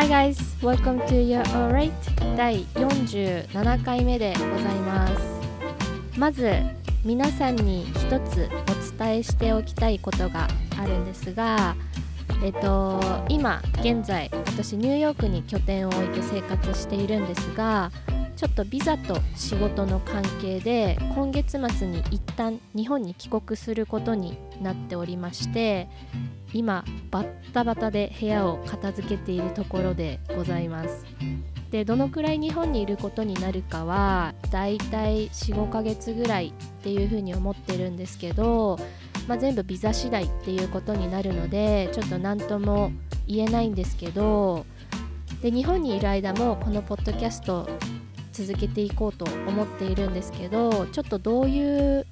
Hi guys, welcome to Your Alright 第47回目でございます。まず皆さんに一つお伝えしておきたいことがあるんですがえっと今現在私ニューヨークに拠点を置いて生活しているんですがちょっとビザと仕事の関係で今月末に一旦日本に帰国することになっておりまして今バッタバタで部屋を片付けているところでございます。でどのくらい日本にいることになるかはだいたい45ヶ月ぐらいっていうふうに思ってるんですけど、まあ、全部ビザ次第っていうことになるのでちょっと何とも言えないんですけどで日本にいる間もこのポッドキャスト続けていこうと思っているんですけどちょっとどういう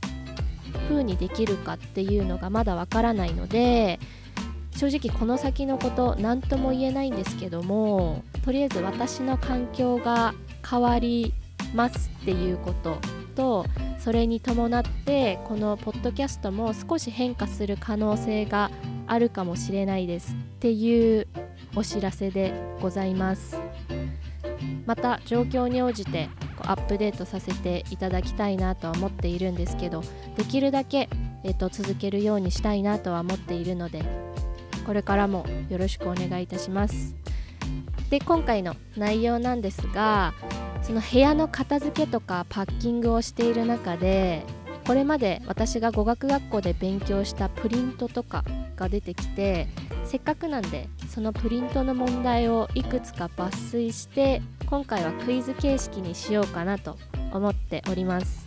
風にできるかっていうのがまだわからないので正直この先のこと何とも言えないんですけどもとりあえず私の環境が変わりますっていうこととそれに伴ってこのポッドキャストも少し変化する可能性があるかもしれないですっていうお知らせでございます。また状況に応じてアップデートさせていただきたいなとは思っているんですけどできるだけ、えっと、続けるようにしたいなとは思っているのでこれからもよろしくお願いいたします。で今回の内容なんですがその部屋の片付けとかパッキングをしている中でこれまで私が語学学校で勉強したプリントとかが出てきてせっかくなんでそのプリントの問題をいくつか抜粋して今回はクイズ形式にしようかなと思っております。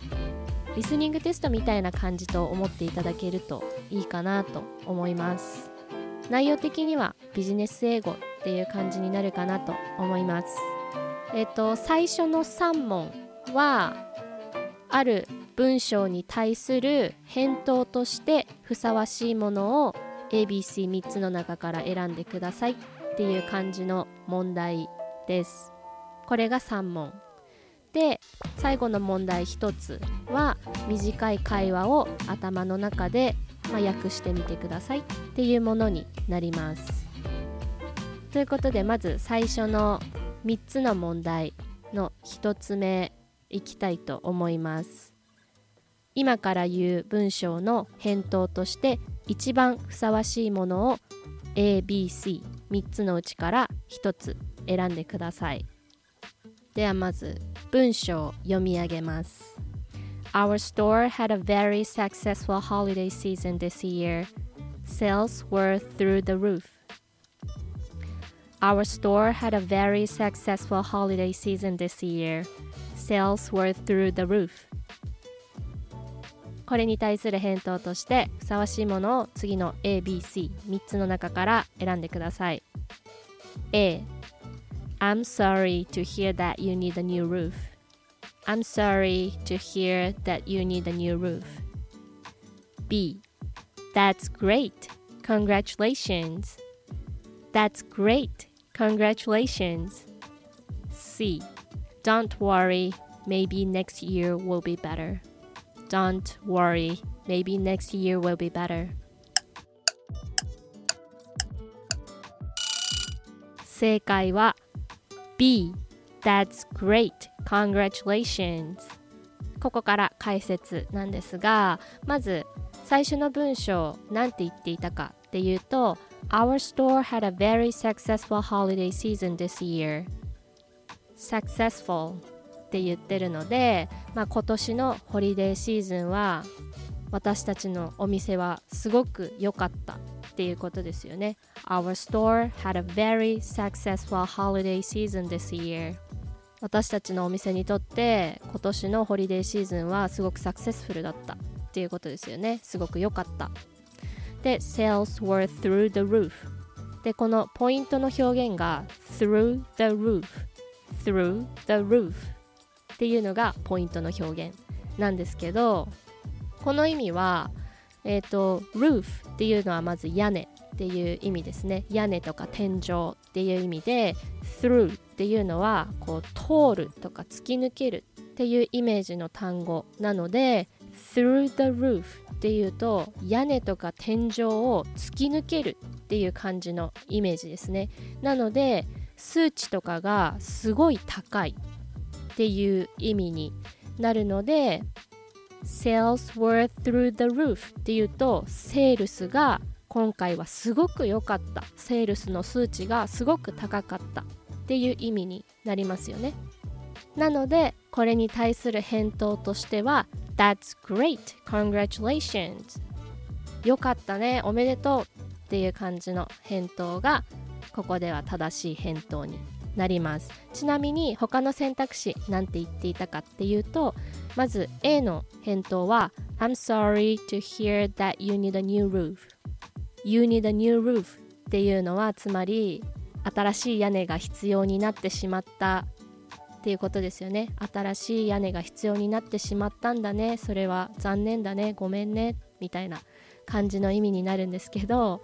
リスニングテストみたいな感じと思っていただけるといいかなと思います。内容的にはビジネス英語っていう感じになるかなと思います。えっ、と最初の3問はある文章に対する返答としてふさわしいものを ABC3 つの中から選んでくださいっていう感じの問題です。これが3問で最後の問題1つは短い会話を頭の中でまあ、訳してみてくださいっていうものになります。ということでまず最初の3つの問題の1つ目いきたいと思います。今から言う文章の返答として一番ふさわしいものを ABC3 つのうちから1つ選んでください。ではまず文章を読み上げます。Our store had a very successful holiday season this year. Sales were through the roof. Our store had a very successful holiday season this year. Sales were through the roof. これに対する返答としてふさわしいものを次の ABC3 つの中から選んでください。A I'm sorry to hear that you need a new roof. I'm sorry to hear that you need a new roof. B. That's great. Congratulations. That's great. Congratulations. C. Don't worry. Maybe next year will be better. Don't worry. Maybe next year will be better. 正解は B. That's great. Congratulations ここから解説なんですがまず最初の文章何て言っていたかっていうと Our store had a very successful holiday season this year successful って言ってるので、まあ、今年のホリデーシーズンは私たちのお店はすごく良かったっていうことですよね Our store had a very successful holiday season this year 私たちのお店にとって今年のホリデーシーズンはすごくサクセスフルだったっていうことですよねすごく良かったで sales were through the roof でこのポイントの表現が through the roof through the roof っていうのがポイントの表現なんですけどこの意味はえ、ー、と roof っていうのはまず屋根っていう意味ですね。屋根とか天井っていう意味で through っていうのはこう通るとか突き抜けるっていうイメージの単語なので through the roof っていうと屋根とか天井を突き抜けるっていう感じのイメージですね。なので数値とかがすごい高いっていう意味になるので Sales were through the roof っていうとセールスが今回はすごく良かったセールスの数値がすごく高かったっていう意味になりますよねなのでこれに対する返答としては That's great! Congratulations! よかったねおめでとうっていう感じの返答がここでは正しい返答になります。ちなみに他の選択肢なんて言っていたかっていうとまず A の返答は I'm sorry to hear that you need a new roof. You need a new roof っていうのはつまり新しい屋根が必要になってしまったっていうことですよね。新しい屋根が必要になってしまったんだね。それは残念だね。ごめんね。みたいな感じの意味になるんですけど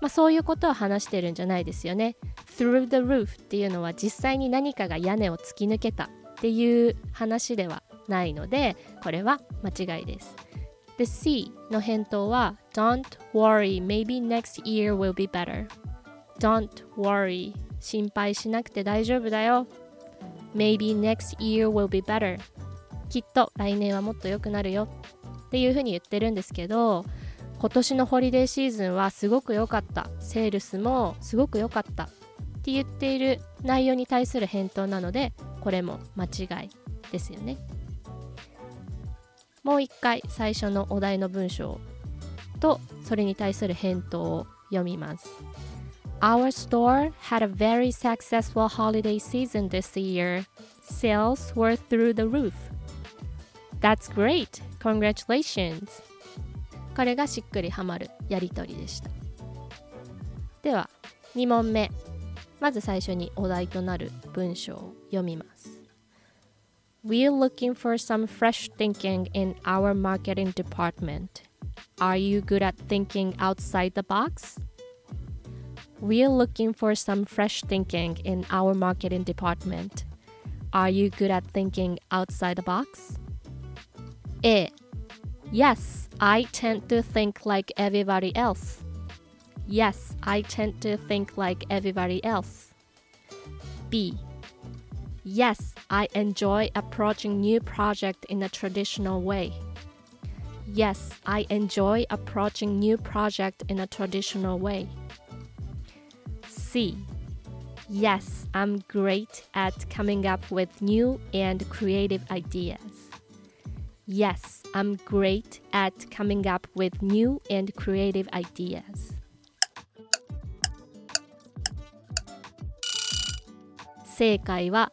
まあ、そういうことを話してるんじゃないですよね。through the roof っていうのは実際に何かが屋根を突き抜けたっていう話ではないのでこれは間違いです。で C の返答は Don't worry, maybe next year will be better. Don't worry 心配しなくて大丈夫だよ。Maybe next year will be better. きっと来年はもっと良くなるよっていうふうに言ってるんですけど今年のホリデーシーズンはすごく良かったセールスもすごく良かったって言っている内容に対する返答なのでこれも間違いですよねもう一回最初のお題の文章とそれに対する返答を読みます Our store had a very successful holiday season this year. Sales were through the roof. That's great! Congratulations! これがしっくりはまるやり取りでしたでは2問目まず最初にお題となる文章を読みます We're looking for some fresh thinking in our marketing department. Are you good at thinking outside the box? We're looking for some fresh thinking in our marketing department. Are you good at thinking outside the box? A. Yes, I tend to think like everybody else. Yes, I tend to think like everybody else. B. Yes, I enjoy approaching new project in a traditional way. Yes, I enjoy approaching new project in a traditional way. C. Yes, I'm great at coming up with new and creative ideas. Yes, I'm great at coming up with new and creative ideas. 正解は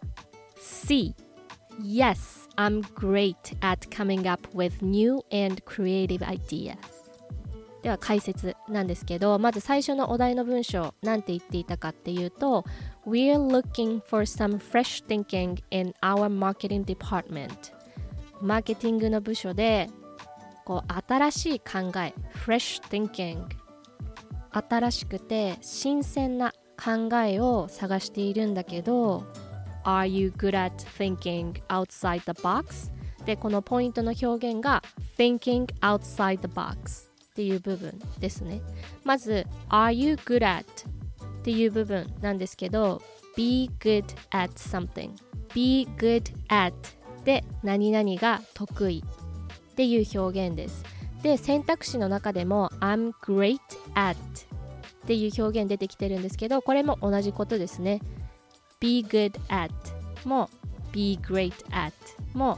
C. Yes, I'm great at coming up with new and creative ideas. では解説なんですけどまず最初のお題の文章なんて言っていたかっていうと We're looking for some fresh thinking in our marketing department マーケティングの部署でこう新しい考え fresh thinking 新しくて新鮮な考えを探しているんだけど Are you good at thinking outside the box? でこのポイントの表現が thinking outside the box っていう部分ですねまず Are you good at っていう部分なんですけど be good at something be good at で何々が得意っていう表現です。で選択肢の中でも I'm great at っていう表現出てきてるんですけどこれも同じことですね。Be good at も be great at も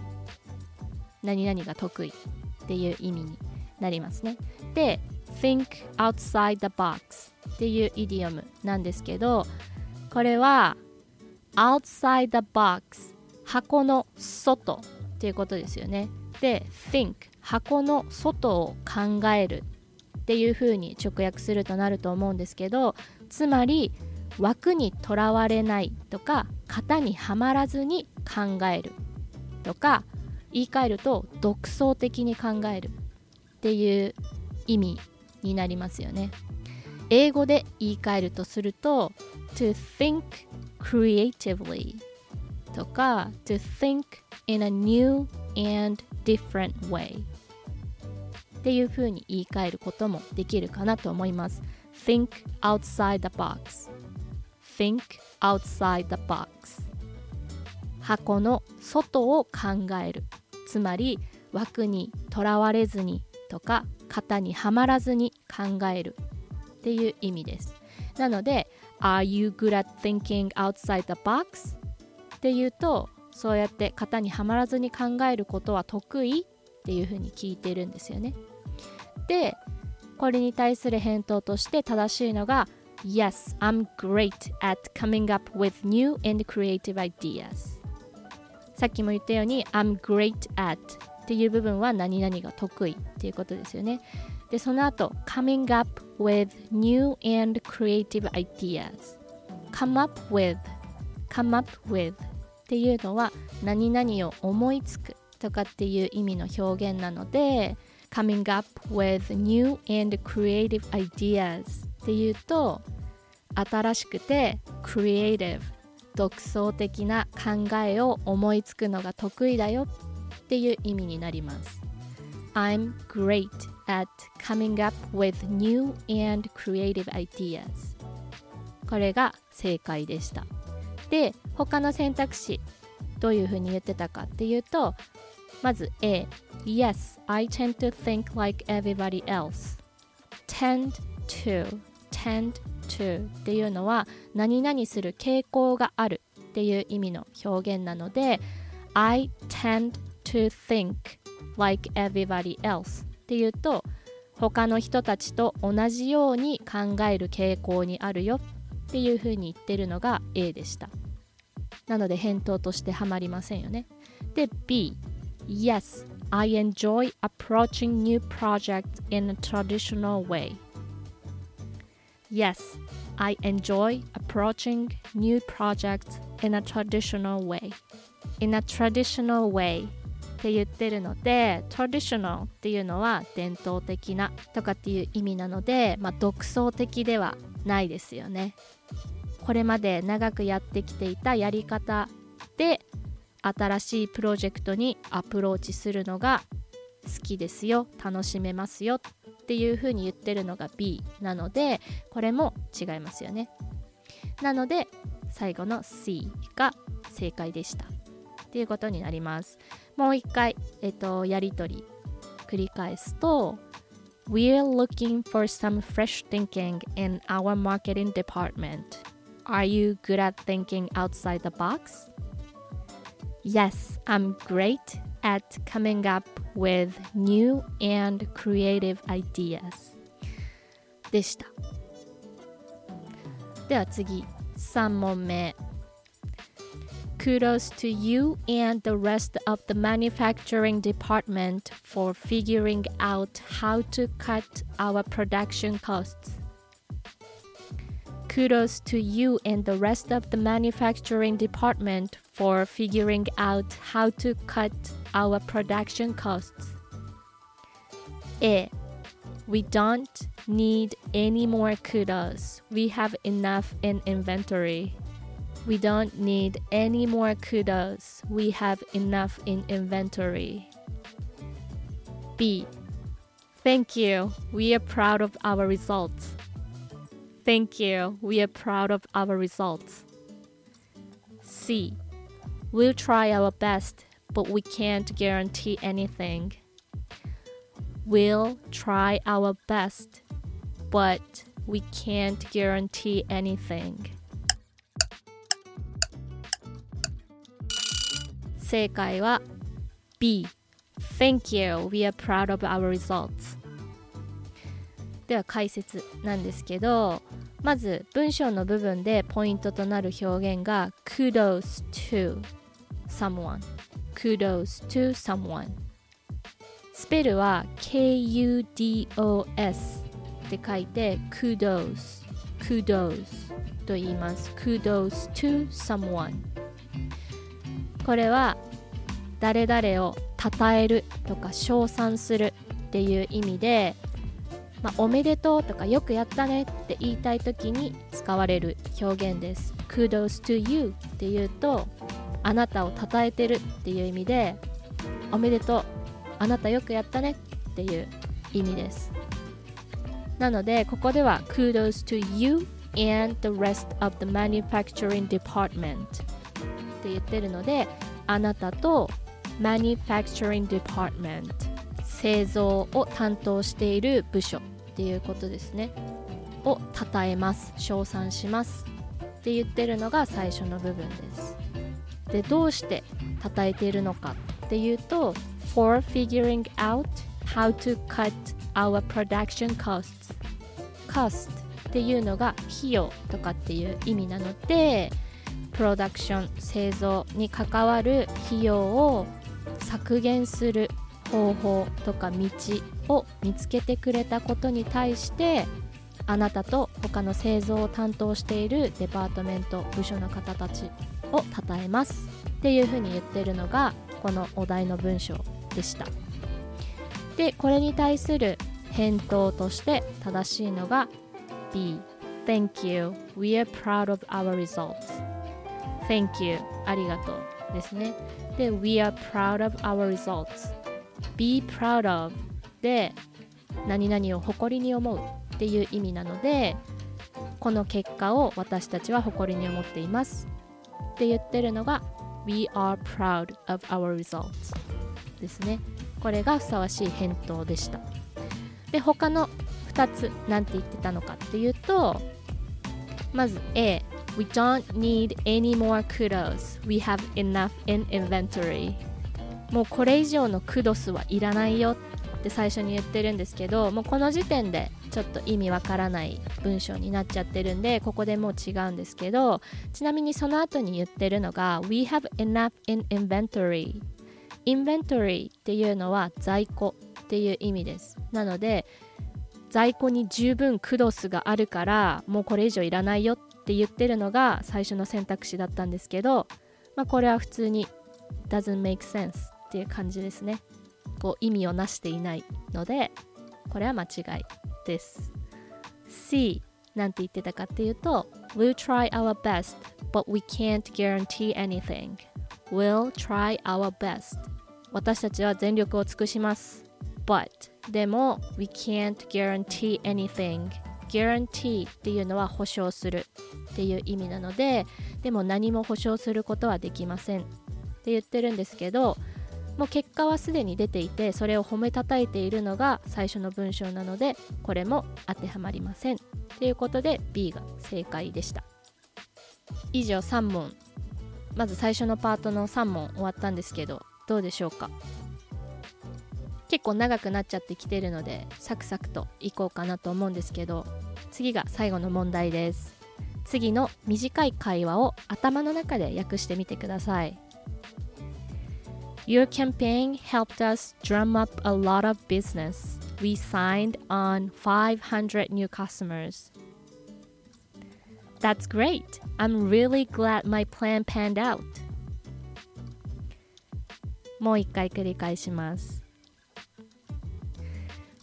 何々が得意っていう意味になりますね。で think outside the box っていうイディオムなんですけどこれは outside the box 箱の外っていうことですよね。で think 箱の外を考えるっていうふうに直訳するとなると思うんですけどつまり枠にとらわれないとか型にはまらずに考えるとか言い換えると独創的に考えるっていう意味になりますよね。英語で言い換えるとすると to think creatively とか to think in a new and different way っていう風に言い換えることもできるかなと思います think outside the box think outside the box 箱の外を考えるつまり枠にとらわれずにとか型にはまらずに考えるっていう意味ですなので Are you good at thinking outside the box? っていうとそうやって型にはまらずに考えることは得意っていうふうに聞いてるんですよねでこれに対する返答として正しいのが Yes, I'm great at coming up with new and creative ideas さっきも言ったように I'm great at っていう部分は何々が得意っていうことですよねでその後 coming up with new and creative ideas come up with come up with っていうのは何々を思いつくとかっていう意味の表現なので coming up with new and creative ideas っていうと新しくて creative 独創的な考えを思いつくのが得意だよっていう意味になります I'm great at coming up with new and creative ideas これが正解でしたで他の選択肢どういうふうに言ってたかっていうとまず A Yes, I tend to think like everybody else. Tend to tend to っていうのは何々する傾向があるっていう意味の表現なので I tend to think like everybody else っていうと他の人たちと同じように考える傾向にあるよっていうふうに言ってるのが A でした。なので返答としてはまりませんよねで B Yes, I enjoy approaching new projects in a traditional way Yes, I enjoy approaching new projects in a traditional way. In a traditional way って言ってるので traditional っていうのは伝統的なとかっていう意味なので、まあ、独創的ではないですよね。これまで長くやってきていたやり方で新しいプロジェクトにアプローチするのが好きですよ楽しめますよっていうふうに言ってるのが B なのでこれも違いますよね。なので最後の C が正解でした。っていうことになります。もう一回、えっと、やりとり繰り返すと We're looking for some fresh thinking in our marketing department. Are you good at thinking outside the box? Yes, I'm great at coming up with new and creative ideas でしたでは次3問目 Kudos to you and the rest of the manufacturing department for figuring out how to cut our production costs. Kudos to you and the rest of the manufacturing department for figuring out how to cut our production costs. A. We don't need any more kudos. We have enough in inventory. We don't need any more kudos. We have enough in inventory. B. Thank you. We are proud of our results. Thank you. We are proud of our results. C. We'll try our best but we can't guarantee anything. We'll try our best, but we can't guarantee anything. 正解は B. Thank you. We are proud of our results. では解説なんですけど まず文章の部分でポイントとなる表現が kudos to someone kudos to someone スペルは K-U-D-O-S って書いて kudos kudos と言います kudos to someone これは誰々を称えるとか称賛するっていう意味で、まあ、おめでとうとかよくやったねって言いたい時に使われる表現です。kudos to you っていうとあなたを称えてるっていう意味でおめでとうあなたよくやったねっていう意味です。なのでここでは kudos to you and the rest of the manufacturing department って言ってるのであなたと manufacturing department 製造を担当している部署っていうことですね。を称えます称賛しますって言ってるのが最初の部分です。でどうして称えているのかっていうと for figuring out how to cut our production costs. cost っていうのが費用とかっていう意味なのでプロダクション製造に関わる費用を削減する方法とか道を見つけてくれたことに対してあなたと他の製造を担当しているデパートメント部署の方たちを称えますっていうふうに言ってるのがこのお題の文章でしたでこれに対する返答として正しいのが B Thank you. We are proud of our results. Thank you. ありがとうですね。で、We are proud of our results. Be proud of で何々を誇りに思うっていう意味なのでこの結果を私たちは誇りに思っていますって言ってるのが We are proud of our results ですね。これがふさわしい返答でした。で他の2つ何て言ってたのかっていうとまず A We don't need any more kudos. We have enough in inventory. もうこれ以上のクドスはいらないよって最初に言ってるんですけどもうこの時点でちょっと意味わからない文章になっちゃってるんでここでもう違うんですけどちなみにその後に言ってるのが We have enough in inventory. Inventory っていうのは在庫っていう意味です。なので在庫に十分クドスがあるからもうこれ以上いらないよって言ってるのが最初の選択肢だったんですけど、まあ、これは普通に doesn't make sense っていう感じですね。こう意味をなしていないのでこれは間違いです。C なんて言ってたかっていうと We'll try our best but we can't guarantee anything. We'll try our best. 私たちは全力を尽くします。But でも We can't guarantee anything. Guarantee っていうのは保証するっていう意味なのででも何も保証することはできませんって言ってるんですけどもう結果はすでに出ていてそれを褒めたたえているのが最初の文章なのでこれも当てはまりません。ということで B が正解でした。以上3問。まず最初のパートの3問終わったんですけどどうでしょうか？結構長くなっちゃってきてるのでサクサクといこうかなと思うんですけど次が最後の問題です。次の短い会話を頭の中で訳してみてください。Your campaign helped us drum up a lot of business. We signed on 500 new customers. That's great. I'm really glad my plan panned out. もう一回繰り返します。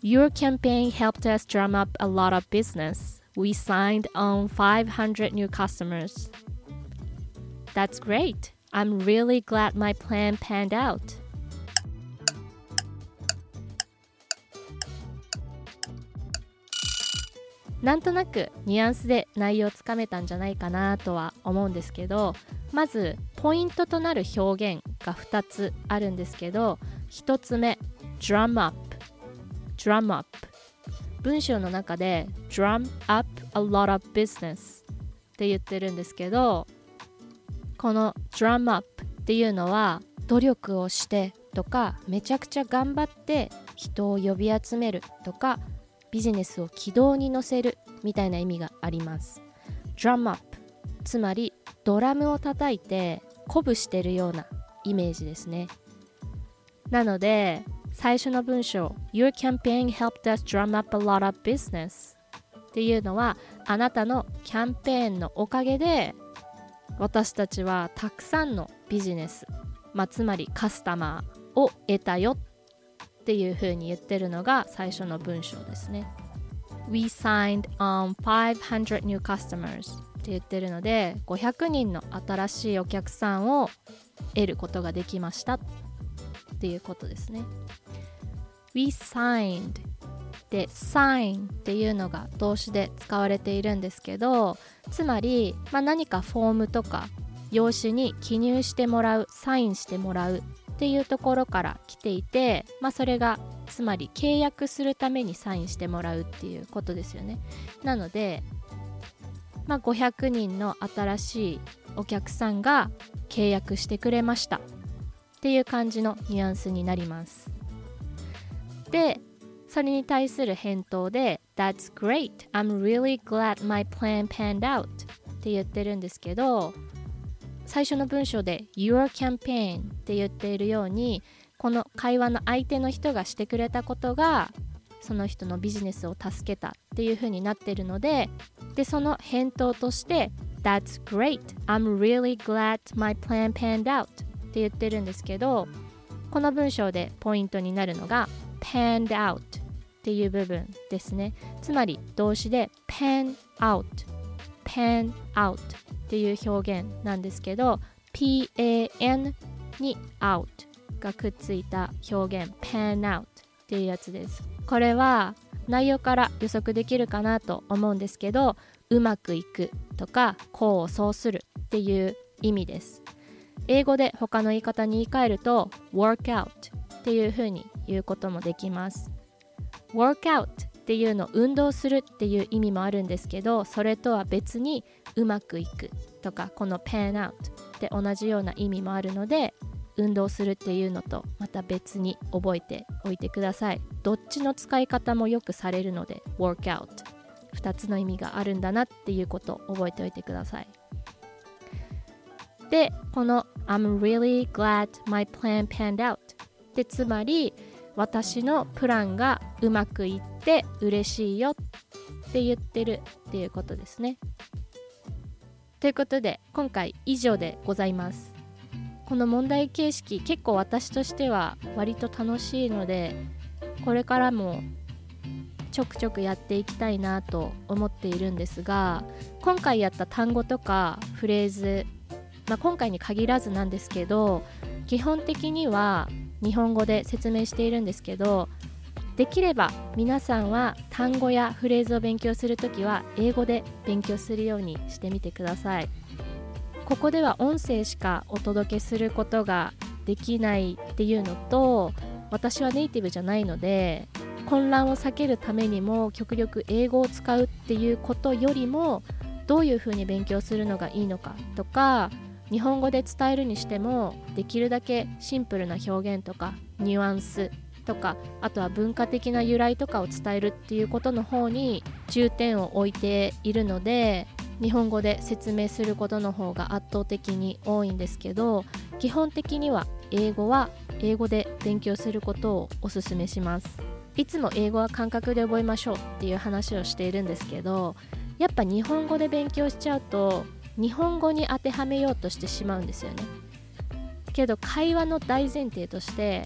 Your campaign helped us drum up a lot of business. We signed on 500 new customers. That's great. I'm really glad my plan panned out. なんとなくニュアンスで内容をつかめたんじゃないかなとは思うんですけどまずポイントとなる表現が2つあるんですけど1つ目 drum up. Drum up. 文章の中で drum up a lot of business. って言ってるんですけどこの drum up っていうのは努力をしてとかめちゃくちゃ頑張って人を呼び集めるとかビジネスを軌道に乗せるみたいな意味があります。drum up つまりドラムを叩いて鼓舞してるようなイメージですね。なので最初の文章 Your campaign helped us drum up a lot of business っていうのはあなたのキャンペーンのおかげで私たちはたくさんのビジネス、まあ、つまりカスタマーを得たよっていうふうに言ってるのが最初の文章ですね。We signed on 500 new customers って言ってるので500人の新しいお客さんを得ることができましたっていうことですね。We signed で sign っていうのが動詞で使われているんですけどつまり、まあ、何かフォームとか用紙に記入してもらうサインしてもらうっていうところから来ていて、まあ、それがつまり契約するためにサインしてもらうっていうことですよね。なので、まあ、500人の新しいお客さんが契約してくれましたっていう感じのニュアンスになります。でそれに対する返答で That's great. I'm really glad my plan panned out. って言ってるんですけど最初の文章で Your campaign って言っているようにこの会話の相手の人がしてくれたことがその人のビジネスを助けたっていう風になってるのででその返答として That's great. I'm really glad my plan panned out. って言ってるんですけどこの文章でポイントになるのが panned out っていう部分ですね。つまり動詞で pan out pan out っていう表現なんですけど pan に out がくっついた表現 pan out っていうやつです。これは内容から予測できるかなと思うんですけどうまくいくとか功を奏するっていう意味です。英語で他の言い方に言い換えると work out っていう風に言うこともできます。Work out っていうの運動するっていう意味もあるんですけどそれとは別にうまくいくとかこの pan out って同じような意味もあるので運動するっていうのとまた別に覚えておいてください。どっちの使い方もよくされるので work out 2つの意味があるんだなっていうことを覚えておいてください。でこの I'm really glad my plan panned out でつまり私のプランがうまくいって嬉しいよって言ってるっていうことですね。ということで今回以上でございます。この問題形式結構私としては割と楽しいのでこれからもちょくちょくやっていきたいなと思っているんですが今回やった単語とかフレーズまあ、今回に限らずなんですけど基本的には日本語で説明しているんですけどできれば皆さんは単語やフレーズを勉強するときは英語で勉強するようにしてみてください。ここでは音声しかお届けすることができないっていうのと私はネイティブじゃないので混乱を避けるためにも極力英語を使うっていうことよりもどういうふうに勉強するのがいいのかとか日本語で伝えるにしてもできるだけシンプルな表現とかニュアンスとかあとは文化的な由来とかを伝えるっていうことの方に重点を置いているので日本語で説明することの方が圧倒的に多いんですけど基本的には英語は英語で勉強することをおすすめします。いつも英語は感覚で覚えましょうっていう話をしているんですけどやっぱ日本語で勉強しちゃうと日本語に当てはめようとしてしまうんですよねけど会話の大前提として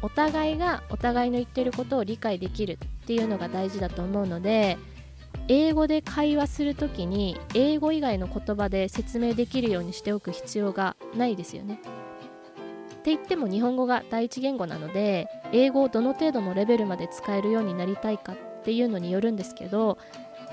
お互いがお互いの言ってることを理解できるっていうのが大事だと思うので英語で会話する時に英語以外の言葉で説明できるようにしておく必要がないですよね。って言っても日本語が第一言語なので英語をどの程度のレベルまで使えるようになりたいかっていうのによるんですけど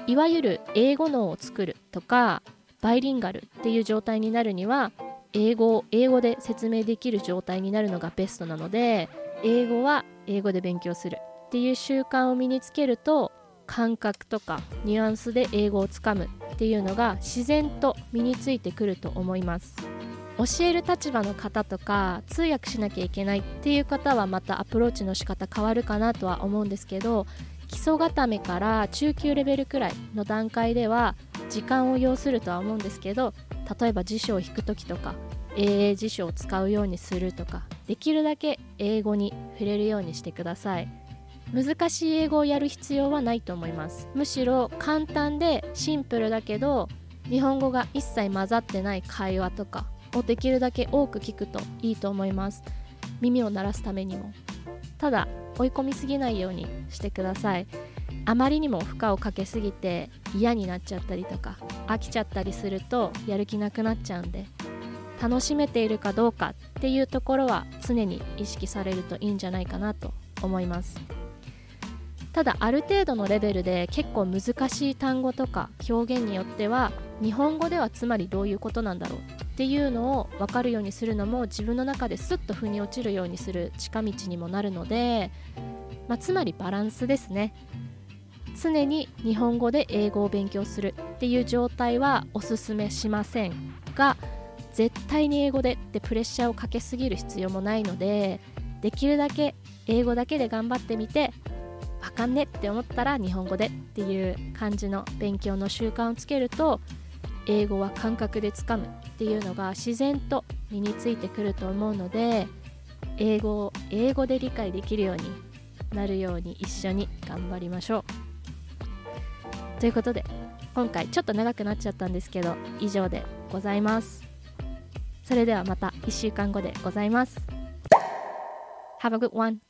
いわゆる英語脳を作るとかバイリンガルっていう状態になるには英語を英語で説明できる状態になるのがベストなので英語は英語で勉強するっていう習慣を身につけると感覚とかニュアンスで英語をつかむっていうのが自然と身についてくると思います。教える立場の方とか通訳しなきゃいけないっていう方はまたアプローチの仕方変わるかなとは思うんですけど基礎固めから中級レベルくらいの段階では時間を要するとは思うんですけど例えば辞書を引く時とか英英辞書を使うようにするとかできるだけ英語に触れるようにしてください。難しい英語をやる必要はないと思います。むしろ簡単でシンプルだけど日本語が一切混ざってない会話とかをできるだけ多く聞くといいと思います。耳を鳴らすためにも。ただ追い込みすぎないようにしてください。あまりにも負荷をかけすぎて嫌になっちゃったりとか飽きちゃったりするとやる気なくなっちゃうんで楽しめているかどうかっていうところは常に意識されるといいんじゃないかなと思います。ただある程度のレベルで結構難しい単語とか表現によっては日本語ではつまりどういうことなんだろうっていうのを分かるようにするのも自分の中ですっと腑に落ちるようにする近道にもなるので、まあ、つまりバランスですね。常に日本語で英語を勉強するっていう状態はおすすめしませんが絶対に英語でってプレッシャーをかけすぎる必要もないのでできるだけ英語だけで頑張ってみてあかんねって思ったら日本語でっていう感じの勉強の習慣をつけると英語は感覚でつかむっていうのが自然と身についてくると思うので英語を英語で理解できるようになるように一緒に頑張りましょう。ということで今回ちょっと長くなっちゃったんですけど以上でございます。それではまた1週間後でございます。Have a good one.